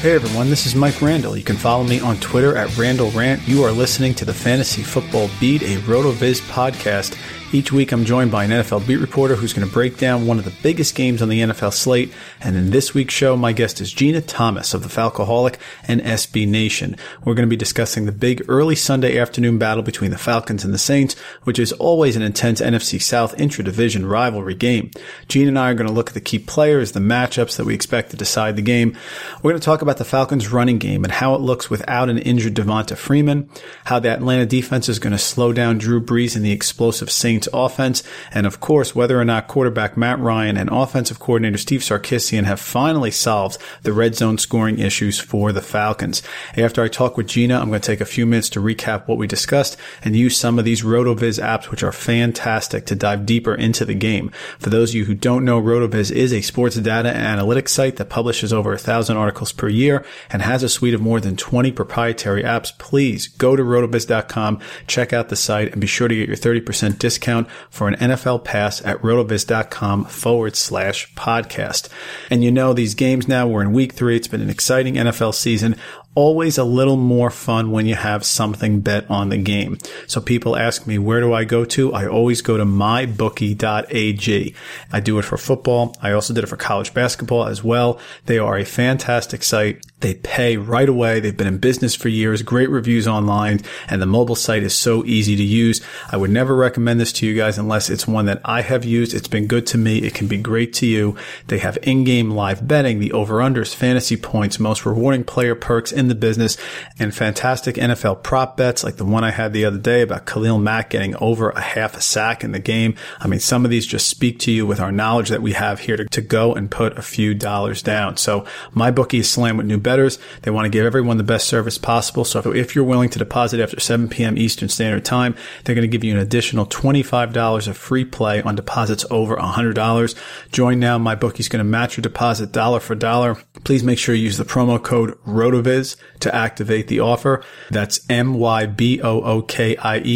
Hey everyone, this is Mike Randall. You can follow me on Twitter at Randall Rant. You are listening to the Fantasy Football Beat, a RotoViz podcast. Each week, I'm joined by an NFL beat reporter who's going to break down one of the biggest games on the NFL slate. And in this week's show, my guest is Gina Thomas of the Falcoholic and SB Nation. We're going to be discussing the big early Sunday afternoon battle between the Falcons and the Saints, which is always an intense NFC South intra-division rivalry game. Gina and I are going to look at the key players, the matchups that we expect to decide the game. We're going to talk about the Falcons running game and how it looks without an injured Devonta Freeman, how the Atlanta defense is going to slow down Drew Brees and the explosive Saints Saints offense, and of course, whether or not quarterback Matt Ryan and offensive coordinator Steve Sarkisian have finally solved the red zone scoring issues for the Falcons. After I talk with Gina, I'm going to take a few minutes to recap what we discussed and use some of these RotoViz apps, which are fantastic to dive deeper into the game. For those of you who don't know, RotoViz is a sports data analytics site that publishes over a thousand articles per year and has a suite of more than 20 proprietary apps. Please go to rotoviz.com, check out the site, and be sure to get your 30% discount discount for an NFL pass at rotoviz.com forward slash podcast. And you know, these games now, we're in week three. It's been an exciting NFL season always a little more fun when you have something bet on the game. So people ask me, where do I go to? I always go to mybookie.ag. I do it for football. I also did it for college basketball as well. They are a fantastic site. They pay right away. They've been in business for years, great reviews online, and the mobile site is so easy to use. I would never recommend this to you guys unless it's one that I have used. It's been good to me. It can be great to you. They have in-game live betting, the over-unders, fantasy points, most rewarding player perks, in the business and fantastic NFL prop bets like the one I had the other day about Khalil Mack getting over a half a sack in the game. I mean, some of these just speak to you with our knowledge that we have here to, to go and put a few dollars down. So my bookie is slammed with new betters. They want to give everyone the best service possible. So if, you're willing to deposit after 7 p.m. Eastern Standard Time, they're going to give you an additional $25 of free play on deposits over $100. Join now. My bookie's going to match your deposit dollar for dollar. Please make sure you use the promo code ROTOVIZ to activate the offer. That's M-Y-B-O-O-K-I-E,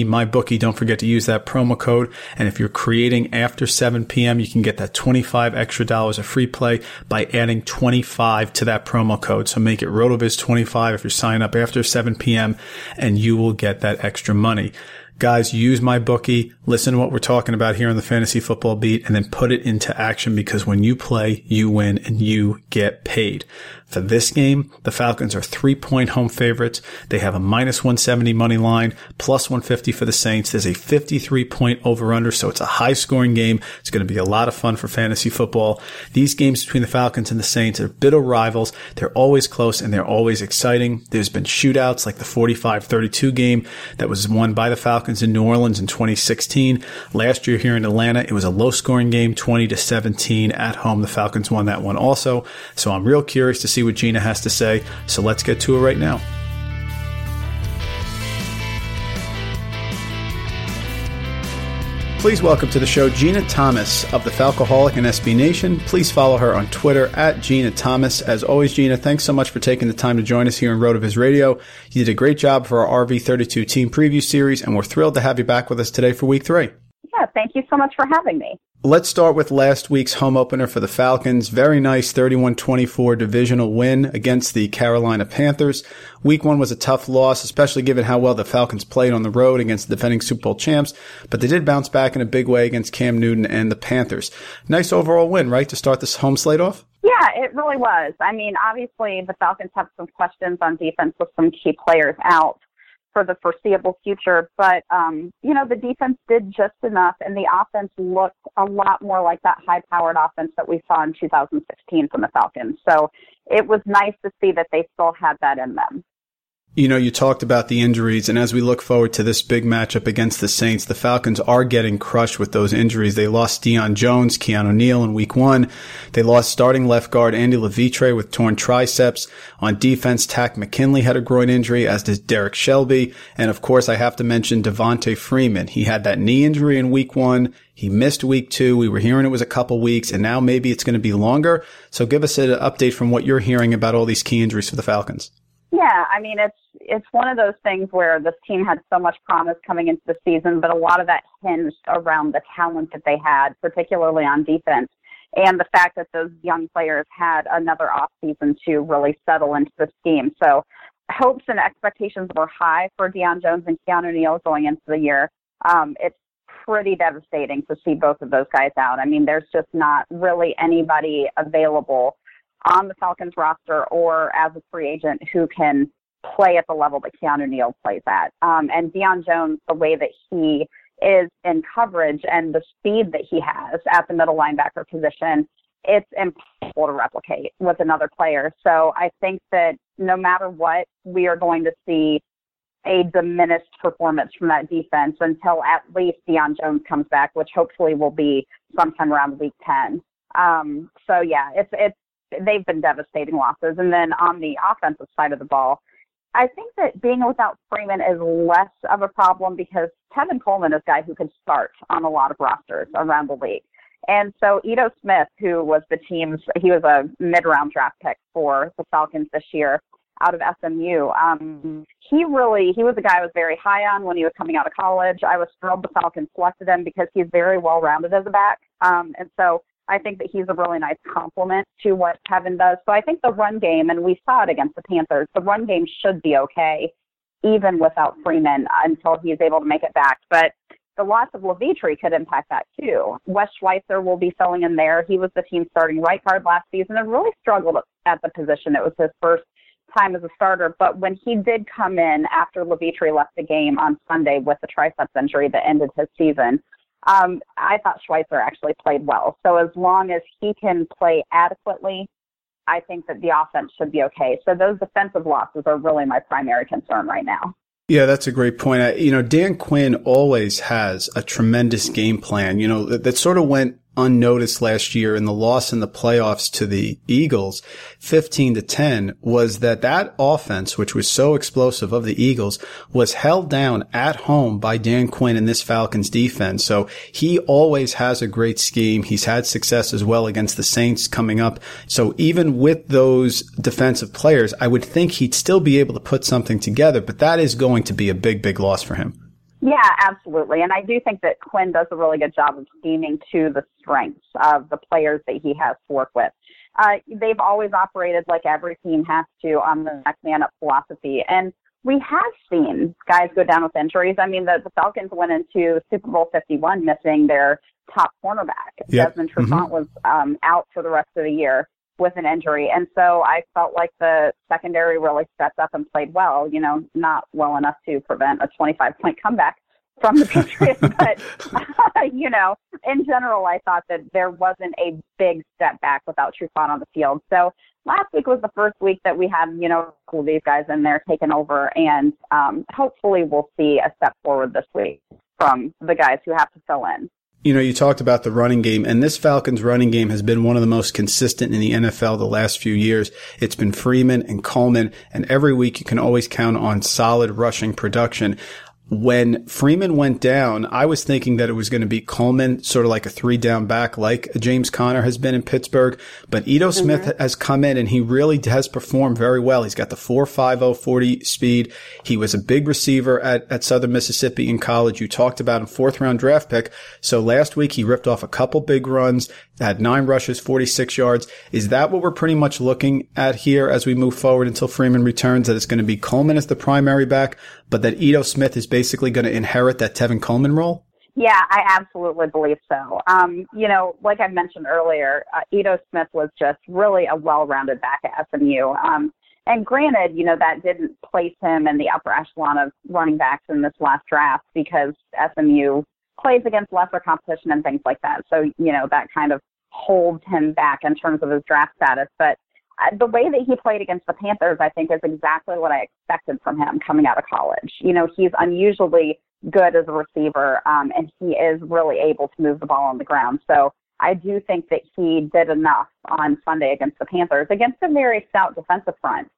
my bookie. Don't forget to use that promo code. And if you're creating after 7 p.m., you can get that 25 extra dollars of free play by adding 25 to that promo code. So make it RotoViz 25 if you sign up after 7 p.m. and you will get that extra money. Guys, use my bookie, listen to what we're talking about here on the fantasy football beat, and then put it into action because when you play, you win and you get paid. For this game, the Falcons are three point home favorites. They have a minus 170 money line, plus 150 for the Saints. There's a 53 point over under, so it's a high scoring game. It's going to be a lot of fun for fantasy football. These games between the Falcons and the Saints are bitter rivals. They're always close and they're always exciting. There's been shootouts like the 45-32 game that was won by the Falcons in New Orleans in 2016. Last year here in Atlanta, it was a low scoring game, 20 to 17 at home. The Falcons won that one also. So I'm real curious to see what Gina has to say. So let's get to it right now. Please welcome to the show Gina Thomas of the Falcoholic and SB Nation. Please follow her on Twitter at Gina Thomas. As always, Gina, thanks so much for taking the time to join us here in RotoViz Radio. You did a great job for our RV32 team preview series, and we're thrilled to have you back with us today for week three. Yeah, thank you so much for having me. Let's start with last week's home opener for the Falcons. Very nice 31-24 divisional win against the Carolina Panthers. Week one was a tough loss, especially given how well the Falcons played on the road against the defending Super Bowl champs, but they did bounce back in a big way against Cam Newton and the Panthers. Nice overall win, right, to start this home slate off? Yeah, it really was. I mean, obviously the Falcons have some questions on defense with some key players out for the foreseeable future. But um, you know, the defense did just enough, and the offense looked a lot more like that high-powered offense that we saw in 2016 from the Falcons. So it was nice to see that they still had that in them. You know, you talked about the injuries, and as we look forward to this big matchup against the Saints, the Falcons are getting crushed with those injuries. They lost Deion Jones, Keanu Neal in week one. They lost starting left guard Andy Levitre with torn triceps. On defense, Takk McKinley had a groin injury, as did Derrick Shelby. And of course, I have to mention Devonta Freeman. He had that knee injury in week one. He missed week two. We were hearing it was a couple weeks, and now maybe it's going to be longer. So give us an update from what you're hearing about all these key injuries for the Falcons. Yeah, I mean it's it's one of those things where this team had so much promise coming into the season, but a lot of that hinged around the talent that they had, particularly on defense, and the fact that those young players had another off season to really settle into the scheme. So hopes and expectations were high for Deion Jones and Keanu Neal going into the year. Um, it's pretty devastating to see both of those guys out. I mean, there's just not really anybody available on the Falcons roster or as a free agent who can play at the level that Keanu Neal plays at. Um, and Deion Jones, the way that he is in coverage and the speed that he has at the middle linebacker position, it's impossible to replicate with another player. So I think that no matter what, we are going to see a diminished performance from that defense until at least Deion Jones comes back, which hopefully will be sometime around week 10. Um, so yeah, it's, it's, they've been devastating losses. And then on the offensive side of the ball, I think that being without Freeman is less of a problem because Tevin Coleman is a guy who can start on a lot of rosters around the league. And so Ito Smith, who was the team's, he was a mid-round draft pick for the Falcons this year out of SMU. Um, he really, he was a guy I was very high on when he was coming out of college. I was thrilled the Falcons selected him because he's very well-rounded as a back. Um, and so I think that he's a really nice complement to what Tevin does. So I think the run game, and we saw it against the Panthers, the run game should be okay, even without Freeman until he's able to make it back. But the loss of Levitre could impact that too. Wes Schweitzer will be filling in there. He was the team starting right guard last season and really struggled at the position. It was his first time as a starter, but when he did come in after Levitre left the game on Sunday with a triceps injury that ended his season, um, I thought Schweitzer actually played well. So as long as he can play adequately, I think that the offense should be okay. So those defensive losses are really my primary concern right now. Yeah, that's a great point. I, you know, Dan Quinn always has a tremendous game plan. You know, that, that sort of went unnoticed last year in the loss in the playoffs to the Eagles, 15 to 10, was that that offense, which was so explosive of the Eagles, was held down at home by Dan Quinn and this Falcons defense. So he always has a great scheme. He's had success as well against the Saints coming up. So even with those defensive players, I would think he'd still be able to put something together, but that is going to be a big, big loss for him. Yeah, absolutely. And I do think that Quinn does a really good job of scheming to the strengths of the players that he has to work with. Uh, they've always operated like every team has to on the next man up philosophy. And we have seen guys go down with injuries. I mean, the, the Falcons went into Super Bowl 51 missing their top cornerback. Yep. Desmond Trufant mm-hmm. was um, out for the rest of the year with an injury. And so I felt like the secondary really stepped up and played well, you know, not well enough to prevent a 25 point comeback from the Patriots, but uh, you know, in general, I thought that there wasn't a big step back without Trufant on the field. So last week was the first week that we had, you know, all these guys in there taking over, and um, hopefully we'll see a step forward this week from the guys who have to fill in. You know, you talked about the running game, and this Falcons running game has been one of the most consistent in the NFL the last few years. It's been Freeman and Coleman, and every week you can always count on solid rushing production when Freeman went down, I was thinking that it was going to be Coleman, sort of like a three down back, like James Conner has been in Pittsburgh. But Ito mm-hmm. Smith has come in and he really has performed very well. He's got the 4.50 40 speed. He was a big receiver at, at Southern Mississippi in college. You talked about him, fourth round draft pick. So last week he ripped off a couple big runs, had nine rushes, 46 yards. Is that what we're pretty much looking at here as we move forward until Freeman returns? That it's going to be Coleman as the primary back, but that Ito Smith is basically going to inherit that Tevin Coleman role? Yeah, I absolutely believe so. Um, you know, like I mentioned earlier, uh, Ito Smith was just really a well-rounded back at SMU. Um, and granted, you know, that didn't place him in the upper echelon of running backs in this last draft because SMU plays against lesser competition and things like that. So, you know, that kind of holds him back in terms of his draft status. But uh, the way that he played against the Panthers, I think, is exactly what I expected from him coming out of college. You know, he's unusually good as a receiver, um, and he is really able to move the ball on the ground. So I do think that he did enough on Sunday against the Panthers, against a very stout defensive front,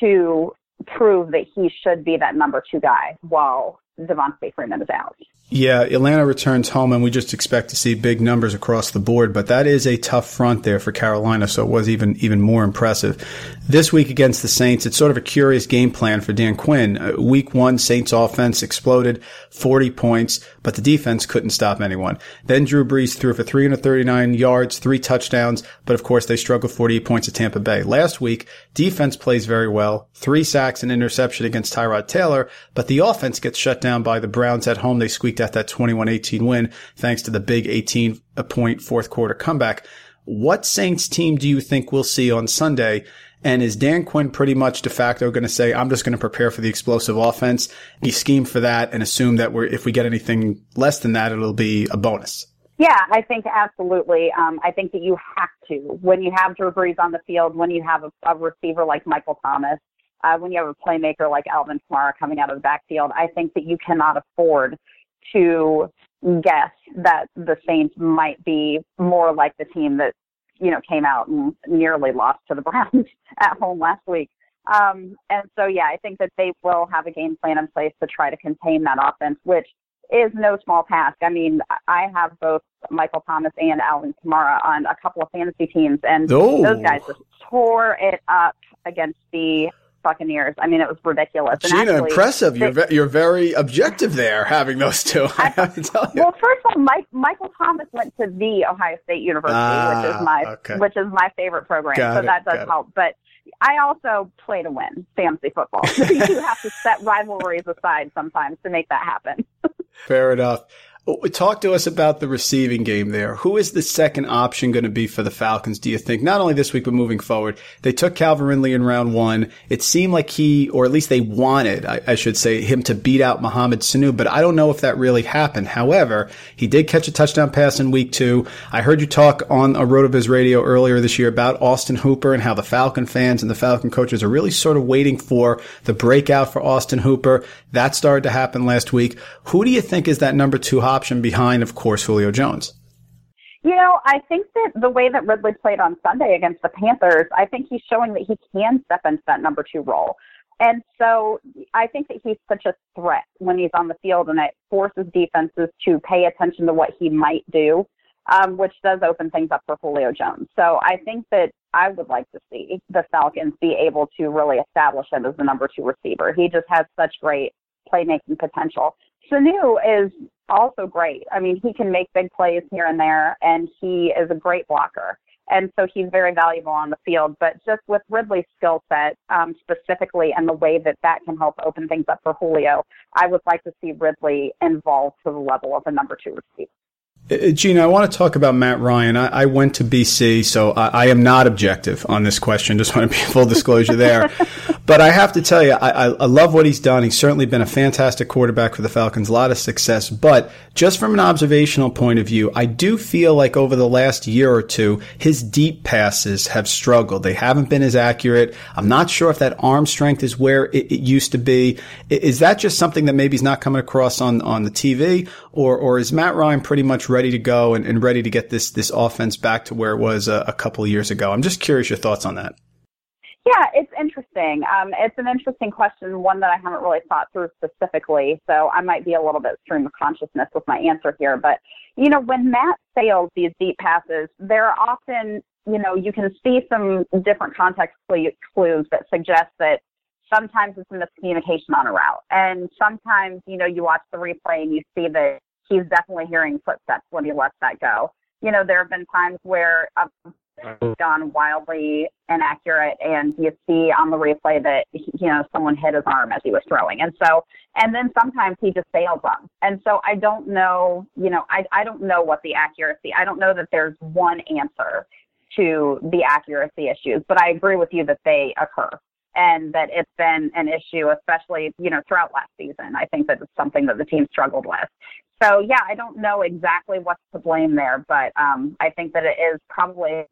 to prove that he should be that number two guy while Devonta Freeman is out. Yeah, Atlanta returns home, and we just expect to see big numbers across the board. But that is a tough front there for Carolina, so it was even even more impressive. This week against the Saints, it's sort of a curious game plan for Dan Quinn. Uh, week one, Saints offense exploded, 40 points, but the defense couldn't stop anyone. Then Drew Brees threw for 339 yards, three touchdowns, but of course they struggled 48 points at Tampa Bay. Last week, defense plays very well, three sacks and interception against Tyrod Taylor, but the offense gets shut down by the Browns at home. They squeaked out that 21-18 win thanks to the big 18 point fourth quarter comeback. What Saints team do you think we'll see on Sunday? And is Dan Quinn pretty much de facto going to say, I'm just going to prepare for the explosive offense? He scheme for that and assume that we're, if we get anything less than that, it'll be a bonus. Yeah, I think absolutely. Um, I think that you have to when you have Drew Brees on the field, when you have a, a receiver like Michael Thomas, uh, when you have a playmaker like Alvin Kamara coming out of the backfield, I think that you cannot afford to guess that the Saints might be more like the team that you know came out and nearly lost to the Browns at home last week. Um, and so, yeah, I think that they will have a game plan in place to try to contain that offense, which is no small task. I mean, I have both Michael Thomas and Alvin Kamara on a couple of fantasy teams, and oh. those guys just tore it up against the Buccaneers. I mean, it was ridiculous. And Gina, actually, impressive. You're ve- you're very objective there, having those two. I, have to tell you. Well, first of all, Mike, Michael Thomas went to the Ohio State University, ah, which is my okay. which is my favorite program. Got so it, that does help. It. But I also play to win fantasy football. So you have to set rivalries aside sometimes to make that happen. Fair enough. Oh, talk to us about the receiving game there. Who is the second option going to be for the Falcons, do you think? Not only this week, but moving forward. They took Calvin Ridley in round one. It seemed like he, or at least they wanted, I, I, should say, him to beat out Mohamed Sanu, but I don't know if that really happened. However, he did catch a touchdown pass in week two. I heard you talk on a RotoViz radio earlier this year about Austin Hooper and how the Falcon fans and the Falcon coaches are really sort of waiting for the breakout for Austin Hooper. That started to happen last week. Who do you think is that number two behind, of course, Julio Jones? You know, I think that the way that Ridley played on Sunday against the Panthers, I think he's showing that he can step into that number two role. And so I think that he's such a threat when he's on the field and it forces defenses to pay attention to what he might do, um, which does open things up for Julio Jones. So I think that I would like to see the Falcons be able to really establish him as the number two receiver. He just has such great playmaking potential. Sanu is also great. I mean, he can make big plays here and there, and he is a great blocker. and so he's very valuable on the field. But just with Ridley's skill set um, specifically and the way that that can help open things up for Julio, I would like to see Ridley involved to the level of a number two receiver. Uh, Gina, I want to talk about Matt Ryan. I, I went to BC, so I, I, am not objective on this question. Just want to be full disclosure there. but I have to tell you, I, I, love what he's done. He's certainly been a fantastic quarterback for the Falcons, a lot of success. But just from an observational point of view, I do feel like over the last year or two, his deep passes have struggled. They haven't been as accurate. I'm not sure if that arm strength is where it, it used to be. Is that just something that maybe he's not coming across on, on the TV, or, or is Matt Ryan pretty much ready to go and, and ready to get this this offense back to where it was a, a couple years ago? I'm just curious your thoughts on that. Yeah, it's interesting. Um, it's an interesting question, one that I haven't really thought through specifically. So I might be a little bit stream of consciousness with my answer here. But, you know, when Matt sails these deep passes, there are often, you know, you can see some different context clues that suggest that sometimes it's a miscommunication on a route. And sometimes, you know, you watch the replay and you see that he's definitely hearing footsteps when he lets that go. You know, there have been times where um, gone wildly inaccurate, and you see on the replay that you know someone hit his arm as he was throwing, and so and then sometimes he just fails them, and so I don't know, you know, I I don't know what the accuracy. I don't know that there's one answer to the accuracy issues, but I agree with you that they occur and that it's been an issue, especially, you know, throughout last season. I think that it's something that the team struggled with. So yeah, I don't know exactly what's to blame there, but um, I think that it is probably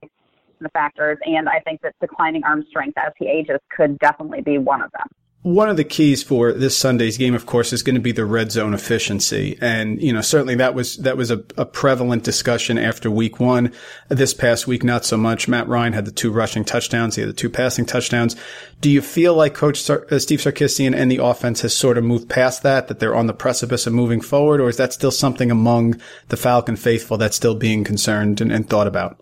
the factors, and I think that declining arm strength as he ages could definitely be one of them. One of the keys for this Sunday's game, of course, is going to be the red zone efficiency. And, you know, certainly that was, that was a, a, prevalent discussion after week one. This past week, not so much. Matt Ryan had the two rushing touchdowns. He had the two passing touchdowns. Do you feel like Coach Sar- uh, Steve Sarkisian and the offense has sort of moved past that, that they're on the precipice of moving forward? Or is that still something among the Falcon faithful that's still being concerned and, and thought about?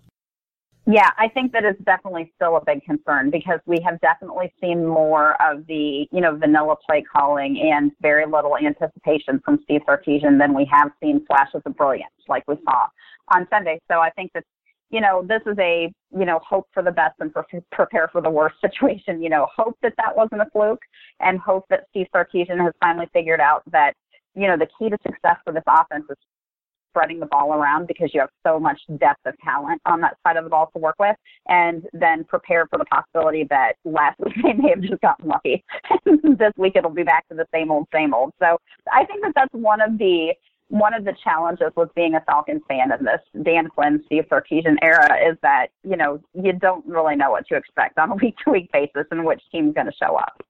Yeah, I think that is definitely still a big concern because we have definitely seen more of the, you know, vanilla play calling and very little anticipation from Steve Sarkisian than we have seen flashes of brilliance like we saw on Sunday. So I think that, you know, this is a, you know, hope for the best and pre- prepare for the worst situation. You know, hope that that wasn't a fluke and hope that Steve Sarkisian has finally figured out that, you know, the key to success for this offense is spreading the ball around because you have so much depth of talent on that side of the ball to work with, and then prepare for the possibility that last week they may have just gotten lucky. this week it'll be back to the same old, same old. So I think that that's one of the one of the challenges with being a Falcons fan in this Dan Quinn, Steve Sarkisian era is that, you know, you don't really know what to expect on a week to week basis and which team's going to show up.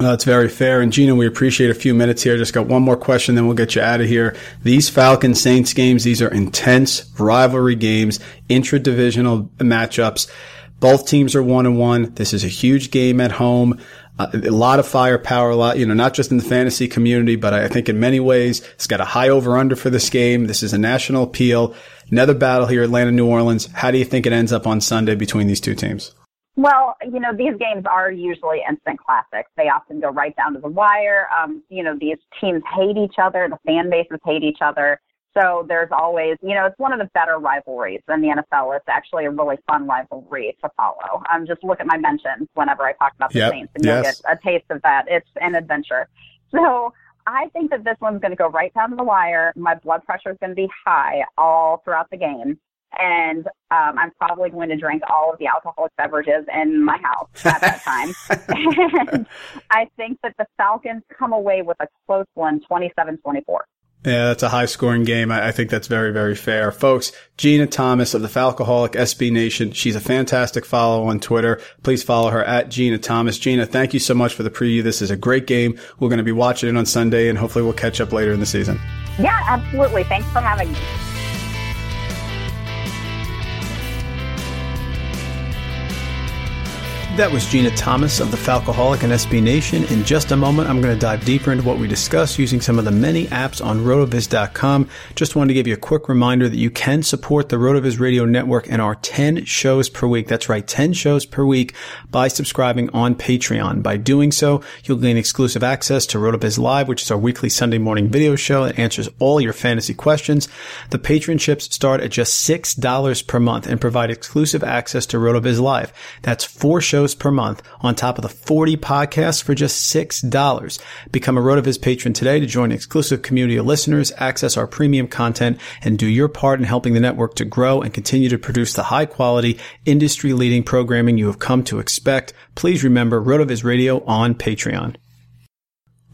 That's very fair. And Gina, we appreciate a few minutes here. Just got one more question, then we'll get you out of here. These Falcon Saints games, these are intense rivalry games, intra-divisional matchups. Both teams are one and one. This is a huge game at home. Uh, a lot of firepower, a lot, you know, not just in the fantasy community, but I think in many ways it's got a high over under for this game. This is a national appeal. Another battle here, Atlanta, New Orleans. How do you think it ends up on Sunday between these two teams? Well, you know, these games are usually instant classics. They often go right down to the wire. Um, you know, these teams hate each other. The fan bases hate each other. So there's always, you know, it's one of the better rivalries in the NFL. It's actually a really fun rivalry to follow. Um, just look at my mentions whenever I talk about the yep. Saints, and yes. you'll get a taste of that. It's an adventure. So I think that this one's going to go right down to the wire. My blood pressure is going to be high all throughout the game and um, I'm probably going to drink all of the alcoholic beverages in my house at that time. and I think that the Falcons come away with a close one, 27-24. Yeah, that's a high scoring game. I, think that's very, very fair. Folks, Gina Thomas of the Falcoholic SB Nation. She's a fantastic follow on Twitter. Please follow her at Gina Thomas. Gina, thank you so much for the preview. This is a great game. We're going to be watching it on Sunday and hopefully we'll catch up later in the season. Yeah, absolutely. Thanks for having me. That was Gina Thomas of the Falcoholic and SB Nation. In just a moment, I'm going to dive deeper into what we discussed using some of the many apps on rotoviz.com. Just wanted to give you a quick reminder that you can support the Rotoviz Radio Network and our 10 shows per week. That's right, 10 shows per week by subscribing on Patreon. By doing so, you'll gain exclusive access to Rotoviz Live, which is our weekly Sunday morning video show that answers all your fantasy questions. The patronships start at just $6 per month and provide exclusive access to Rotoviz Live. That's four shows per month on top of the 40 podcasts for just $6. Become a RotoViz patron today to join an exclusive community of listeners, access our premium content, and do your part in helping the network to grow and continue to produce the high quality, industry leading programming you have come to expect. Please remember RotoViz Radio on Patreon.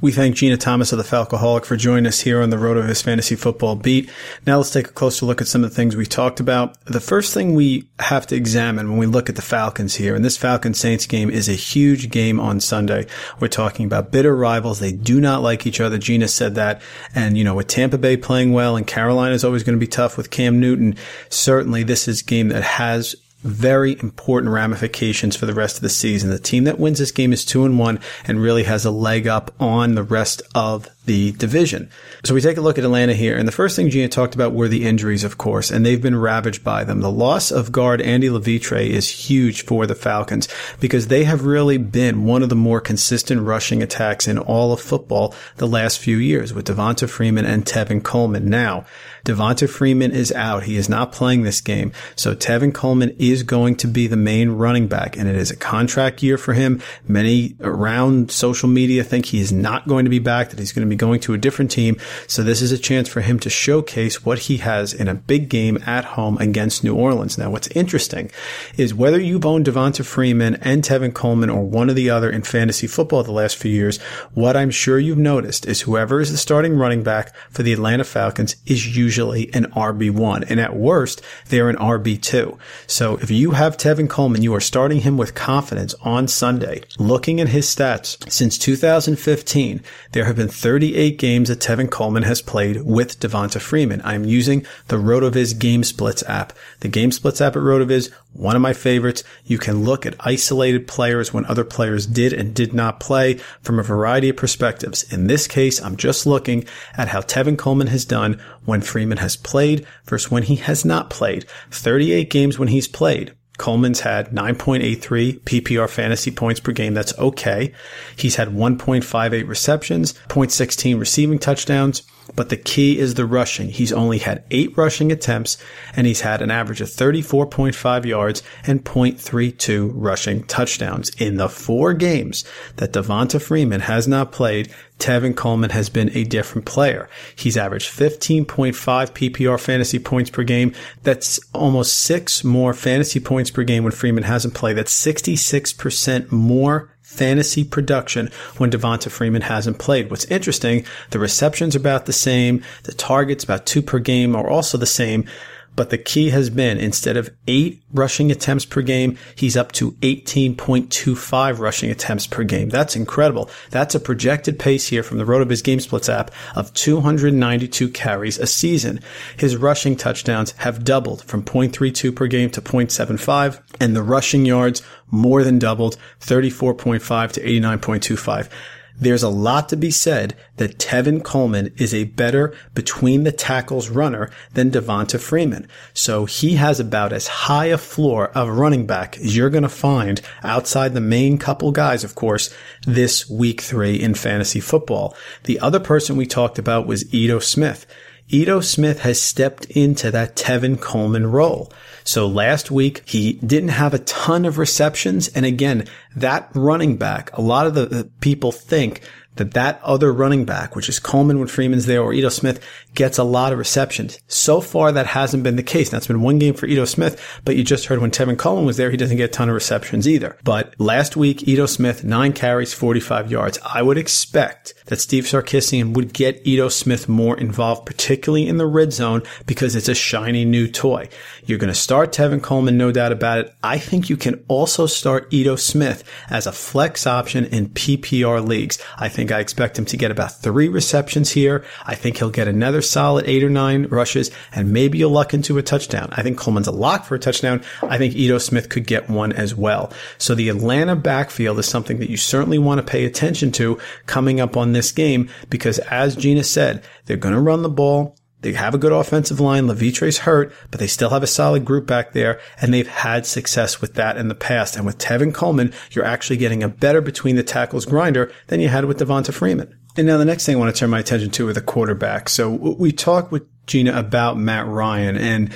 We thank Gina Thomas of the Falcoholic for joining us here on the RotoViz Fantasy Football Beat. Now let's take a closer look at some of the things we talked about. The first thing we have to examine when we look at the Falcons here, and this Falcons Saints game is a huge game on Sunday. We're talking about bitter rivals. They do not like each other. Gina said that. And, you know, with Tampa Bay playing well and Carolina is always going to be tough with Cam Newton, certainly this is game that has very important ramifications for the rest of the season. The team that wins this game is two and one and really has a leg up on the rest of the division. So we take a look at Atlanta here, and the first thing Gina talked about were the injuries, of course, and they've been ravaged by them. The loss of guard Andy Levitre is huge for the Falcons because they have really been one of the more consistent rushing attacks in all of football the last few years with Devonta Freeman and Tevin Coleman. Now, Devonta Freeman is out. He is not playing this game. So Tevin Coleman is going to be the main running back and it is a contract year for him. Many around social media think he is not going to be back, that he's going to be going to a different team. So this is a chance for him to showcase what he has in a big game at home against New Orleans. Now, what's interesting is whether you've owned Devonta Freeman and Tevin Coleman or one or the other in fantasy football the last few years, what I'm sure you've noticed is whoever is the starting running back for the Atlanta Falcons is usually an RB1. And at worst, they're an RB2. So if you have Tevin Coleman, you are starting him with confidence on Sunday. Looking at his stats since 2015, there have been 38 games that Tevin Coleman has played with Devonta Freeman. I'm using the RotoViz Game Splits app. The Game Splits app at RotoViz one of my favorites. You can look at isolated players when other players did and did not play from a variety of perspectives. In this case, I'm just looking at how Tevin Coleman has done when Freeman has played versus when he has not played. 38 games when he's played. Coleman's had 9.83 PPR fantasy points per game. That's okay. He's had 1.58 receptions, 0.16 receiving touchdowns, but the key is the rushing. He's only had eight rushing attempts and he's had an average of 34.5 yards and 0.32 rushing touchdowns. In the four games that Devonta Freeman has not played, Tevin Coleman has been a different player. He's averaged 15.5 PPR fantasy points per game. That's almost six more fantasy points per game when Freeman hasn't played. That's 66% more fantasy production when Devonta Freeman hasn't played. What's interesting, the receptions are about the same, the targets about two per game are also the same, but the key has been instead of eight rushing attempts per game, he's up to 18.25 rushing attempts per game. That's incredible. That's a projected pace here from the RotoViz Game Splits app of 292 carries a season. His rushing touchdowns have doubled from 0.32 per game to 0.75 and the rushing yards more than doubled 34.5 to 89.25. There's a lot to be said that Tevin Coleman is a better between the tackles runner than Devonta Freeman. So he has about as high a floor of running back as you're going to find outside the main couple guys, of course, this week three in fantasy football. The other person we talked about was Ito Smith. Ito Smith has stepped into that Tevin Coleman role. So last week, he didn't have a ton of receptions. And again, that running back, a lot of the, the people think that that other running back, which is Coleman when Freeman's there or Ito Smith, gets a lot of receptions. So far, that hasn't been the case. That's been one game for Ito Smith, but you just heard when Tevin Coleman was there, he doesn't get a ton of receptions either. But last week, Ito Smith, nine carries, 45 yards. I would expect that Steve Sarkisian would get Ito Smith more involved, particularly in the red zone, because it's a shiny new toy. You're going to start Tevin Coleman, no doubt about it. I think you can also start Ito Smith as a flex option in PPR leagues. I think I expect him to get about three receptions here. I think he'll get another solid eight or nine rushes and maybe you'll luck into a touchdown. I think Coleman's a lock for a touchdown. I think Ito Smith could get one as well. So the Atlanta backfield is something that you certainly want to pay attention to coming up on this game because as Gina said, they're going to run the ball. They have a good offensive line. Levitre's hurt, but they still have a solid group back there, and they've had success with that in the past. And with Tevin Coleman, you're actually getting a better between the tackles grinder than you had with Devonta Freeman. And now the next thing I want to turn my attention to are the quarterback. So we talked with Gina about Matt Ryan and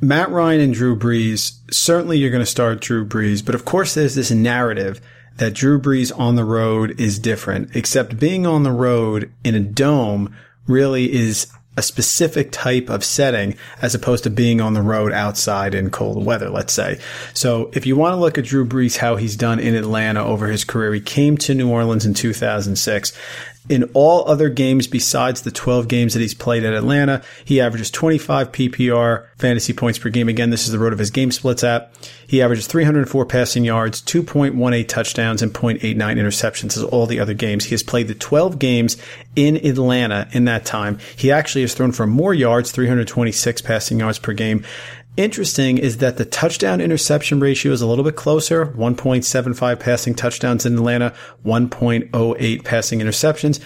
Matt Ryan and Drew Brees. Certainly you're going to start Drew Brees, but of course there's this narrative that Drew Brees on the road is different, except being on the road in a dome really is a specific type of setting as opposed to being on the road outside in cold weather, let's say. So if you want to look at Drew Brees, how he's done in Atlanta over his career, he came to New Orleans in 2006 in all other games besides the 12 games that he's played at Atlanta, he averages 25 PPR fantasy points per game. Again, this is the RotoViz Game Splits app. He averages 304 passing yards, 2.18 touchdowns, and 0.89 interceptions as all the other games. He has played the 12 games in Atlanta in that time. He actually has thrown for more yards, 326 passing yards per game. Interesting is that the touchdown interception ratio is a little bit closer 1.75 passing touchdowns in Atlanta, 1.08 passing interceptions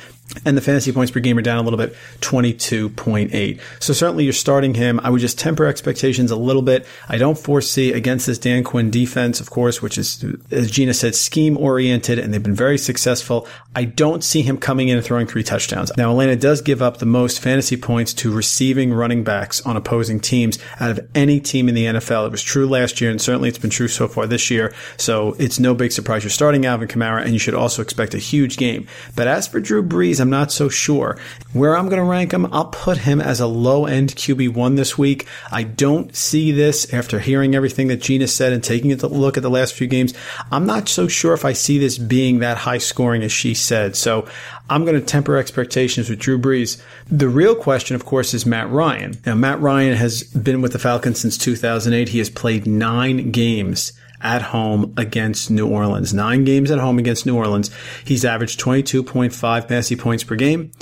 and the fantasy points per game are down a little bit, 22.8. So certainly you're starting him. I would just temper expectations a little bit. I don't foresee against this Dan Quinn defense, of course, which is, as Gina said, scheme oriented and they've been very successful. I don't see him coming in and throwing three touchdowns. Now, Atlanta does give up the most fantasy points to receiving running backs on opposing teams out of any team in the NFL. It was true last year and certainly it's been true so far this year. So it's no big surprise. You're starting Alvin Kamara and you should also expect a huge game. But as for Drew Brees, I'm not so sure. Where I'm going to rank him, I'll put him as a low end QB1 this week. I don't see this after hearing everything that Gina said and taking a look at the last few games. I'm not so sure if I see this being that high scoring as she said. So I'm going to temper expectations with Drew Brees. The real question, of course, is Matt Ryan. Now, Matt Ryan has been with the Falcons since 2008. He has played nine games at home against New Orleans. Nine games at home against New Orleans. He's averaged 22.5 passing points per game.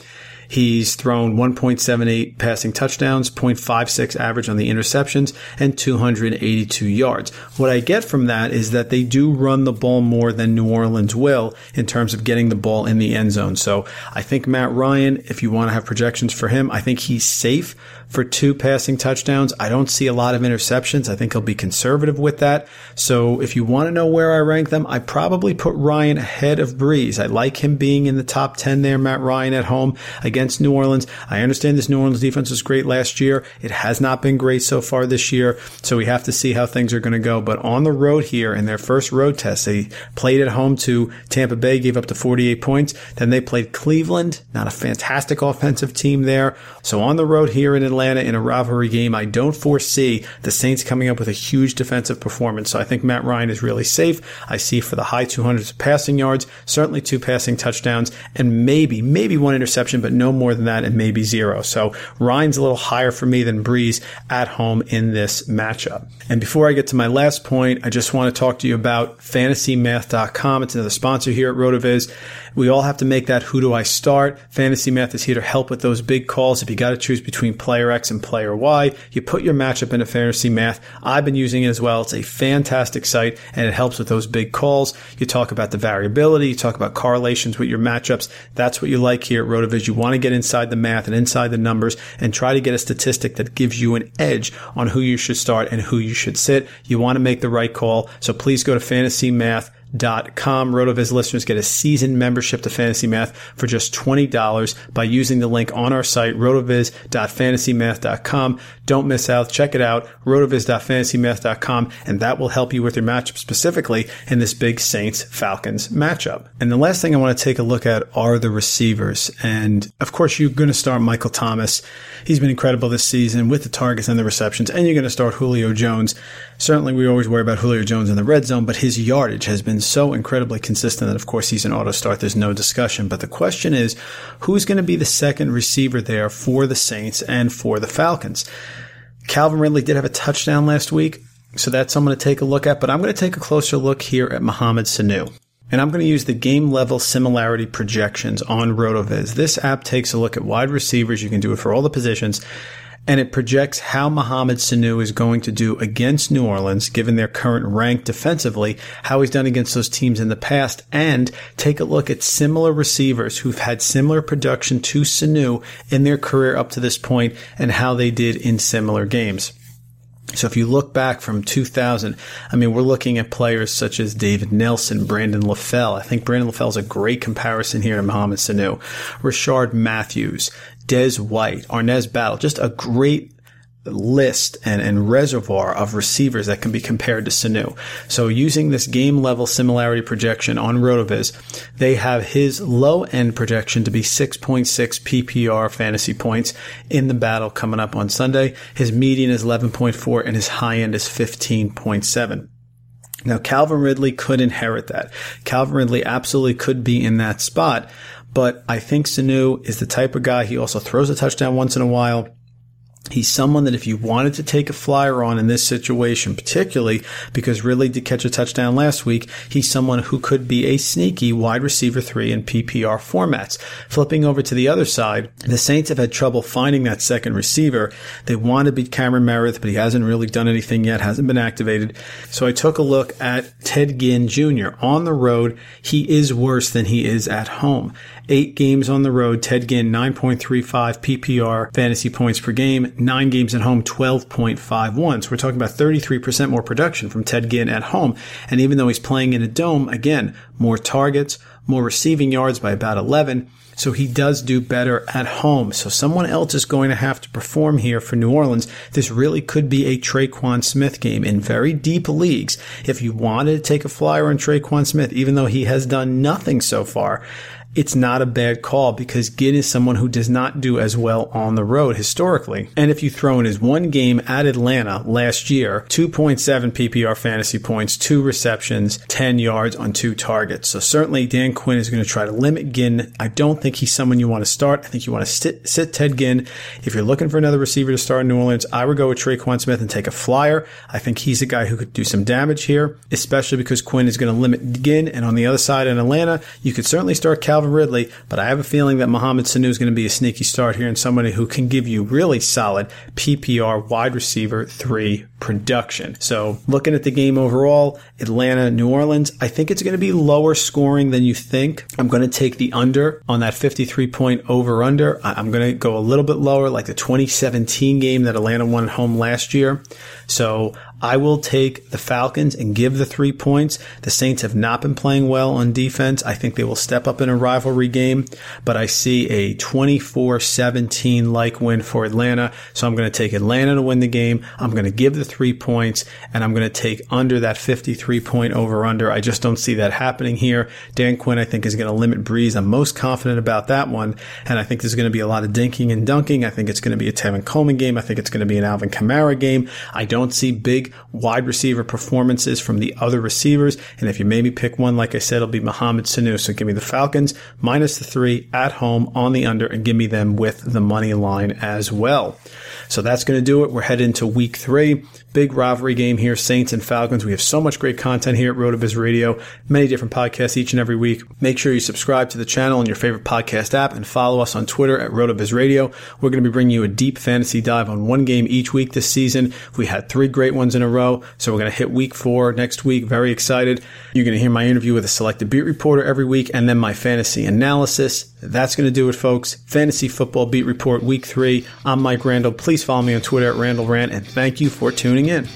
He's thrown 1.78 passing touchdowns, 0.56 average on the interceptions, and 282 yards. What I get from that is that they do run the ball more than New Orleans will in terms of getting the ball in the end zone. So I think Matt Ryan, if you want to have projections for him, I think he's safe for two passing touchdowns. I don't see a lot of interceptions. I think he'll be conservative with that. So if you want to know where I rank them, I probably put Ryan ahead of Brees. I like him being in the top 10 there, Matt Ryan at home against New Orleans. I understand this New Orleans defense was great last year. It has not been great so far this year. So we have to see how things are going to go. But on the road here in their first road test, they played at home to Tampa Bay, gave up to 48 points. Then they played Cleveland, not a fantastic offensive team there. So on the road here in Atlanta, Atlanta in a rivalry game. I don't foresee the Saints coming up with a huge defensive performance. So I think Matt Ryan is really safe. I see for the high 200s passing yards, certainly two passing touchdowns, and maybe, maybe one interception, but no more than that, and maybe zero. So Ryan's a little higher for me than Brees at home in this matchup. And before I get to my last point, I just want to talk to you about fantasymath.com. It's another sponsor here at RotoViz. We all have to make that who do I start? Fantasy Math is here to help with those big calls. If you got to choose between player X and player Y, you put your matchup into Fantasy Math. I've been using it as well. It's a fantastic site and it helps with those big calls. You talk about the variability, you talk about correlations with your matchups. That's what you like here at RotoViz. You want to get inside the math and inside the numbers and try to get a statistic that gives you an edge on who you should start and who you should sit. You want to make the right call. So please go to Fantasy Math com. RotoViz listeners get a season membership to Fantasy Math for just $20 by using the link on our site, rotoviz.fantasymath.com. Don't miss out. Check it out, rotoviz.fantasymath.com, and that will help you with your matchup specifically in this big Saints Falcons matchup. And the last thing I want to take a look at are the receivers. And of course, you're going to start Michael Thomas. He's been incredible this season with the targets and the receptions, and you're going to start Julio Jones. Certainly, we always worry about Julio Jones in the red zone, but his yardage has been so incredibly consistent that, of course, he's an auto start. There's no discussion. But the question is, who's going to be the second receiver there for the Saints and for the Falcons? Calvin Ridley did have a touchdown last week, so that's I'm going to take a look at. But I'm going to take a closer look here at Mohamed Sanu. And I'm going to use the game level similarity projections on RotoViz. This app takes a look at wide receivers. You can do it for all the positions and it projects how Mohamed Sanu is going to do against New Orleans, given their current rank defensively, how he's done against those teams in the past, and take a look at similar receivers who've had similar production to Sanu in their career up to this point and how they did in similar games. So if you look back from 2000, I mean, we're looking at players such as David Nelson, Brandon LaFell. I think Brandon LaFell is a great comparison here to Mohamed Sanu. Rishard Matthews, Dez White, Arnaz Battle, just a great list and, and reservoir of receivers that can be compared to Sanu. So using this game level similarity projection on Rotoviz, they have his low end projection to be 6.6 PPR fantasy points in the battle coming up on Sunday. His median is 11.4 and his high end is 15.7. Now, Calvin Ridley could inherit that. Calvin Ridley absolutely could be in that spot, but I think Sanu is the type of guy. He also throws a touchdown once in a while. He's someone that if you wanted to take a flyer on in this situation, particularly because Ridley did catch a touchdown last week, he's someone who could be a sneaky wide receiver three in PPR formats. Flipping over to the other side, the Saints have had trouble finding that second receiver. They want to beat Cameron Meredith, but he hasn't really done anything yet, hasn't been activated. So I took a look at Ted Ginn Jr. On the road, he is worse than he is at home. Eight games on the road, Ted Ginn, 9.35 PPR fantasy points per game. Nine games at home, 12.51. So we're talking about 33% more production from Ted Ginn at home. And even though he's playing in a dome, again, more targets, more receiving yards by about 11. So he does do better at home. So someone else is going to have to perform here for New Orleans. This really could be a Tre'Quan Smith game in very deep leagues. If you wanted to take a flyer on Tre'Quan Smith, even though he has done nothing so far, it's not a bad call because Ginn is someone who does not do as well on the road historically. And if you throw in his one game at Atlanta last year, 2.7 PPR fantasy points, two receptions, 10 yards on two targets. So certainly Dan Quinn is going to try to limit Ginn. I don't think he's someone you want to start. I think you want to sit, sit Ted Ginn. If you're looking for another receiver to start in New Orleans, I would go with Tre'Quan Smith and take a flyer. I think he's a guy who could do some damage here, especially because Quinn is going to limit Ginn. And on the other side in Atlanta, you could certainly start Calvin Calvin Ridley, but I have a feeling that Mohamed Sanu is going to be a sneaky start here and somebody who can give you really solid PPR wide receiver three production. So looking at the game overall, Atlanta, New Orleans, I think it's going to be lower scoring than you think. I'm going to take the under on that 53 point over under. I'm going to go a little bit lower, like the 2017 game that Atlanta won at home last year. So I will take the Falcons and give the three points. The Saints have not been playing well on defense. I think they will step up in a rivalry game, but I see a 24-17 like win for Atlanta. So I'm going to take Atlanta to win the game. I'm going to give the three points and I'm going to take under that 53 point over under. I just don't see that happening here. Dan Quinn, I think, is going to limit Brees. I'm most confident about that one. And I think there's going to be a lot of dinking and dunking. I think it's going to be a Tevin Coleman game. I think it's going to be an Alvin Kamara game. I don't see big wide receiver performances from the other receivers. And if you maybe pick one, like I said, it'll be Mohamed Sanu. So give me the Falcons minus the three at home on the under and give me them with the money line as well. So that's going to do it. We're heading into week three. Big rivalry game here, Saints and Falcons. We have so much great content here at RotoViz Radio, many different podcasts each and every week. Make sure you subscribe to the channel on your favorite podcast app and follow us on Twitter at RotoViz Radio. We're going to be bringing you a deep fantasy dive on one game each week this season. We had three great ones in a row, so we're going to hit week four next week. Very excited. You're going to hear my interview with a selected beat reporter every week and then my fantasy analysis. That's going to do it, folks. Fantasy Football Beat Report Week 3. I'm Mike Randall. Please follow me on Twitter at Randall Rant, and thank you for tuning in.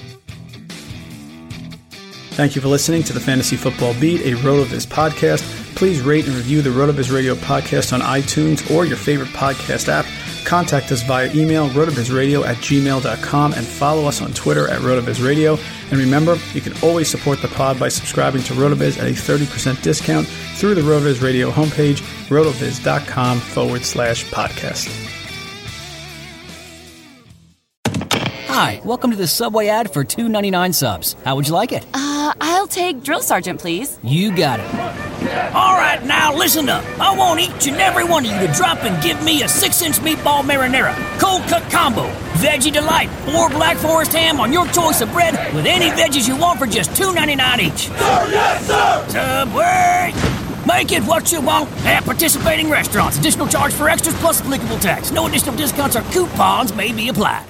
Thank you for listening to the Fantasy Football Beat, a RotoViz podcast. Please rate and review the RotoViz Radio podcast on iTunes or your favorite podcast app. Contact us via email, rotovizradio at gmail.com, and follow us on Twitter at rotovizradio. And remember, you can always support the pod by subscribing to RotoViz at a 30% discount through the RotoViz Radio homepage, rotoviz.com forward slash podcast. Hi, welcome to the Subway ad for two ninety nine subs. How would you like it? Uh, I'll take Drill Sergeant, please. You got it. All right, now listen up. I want each and every one of you to drop and give me a six-inch meatball marinara, cold cut combo, veggie delight, or black forest ham on your choice of bread with any veggies you want for just $2.99 each. Sir, yes, sir! Subway! Make it what you want at participating restaurants. Additional charge for extras plus applicable tax. No additional discounts or coupons may be applied.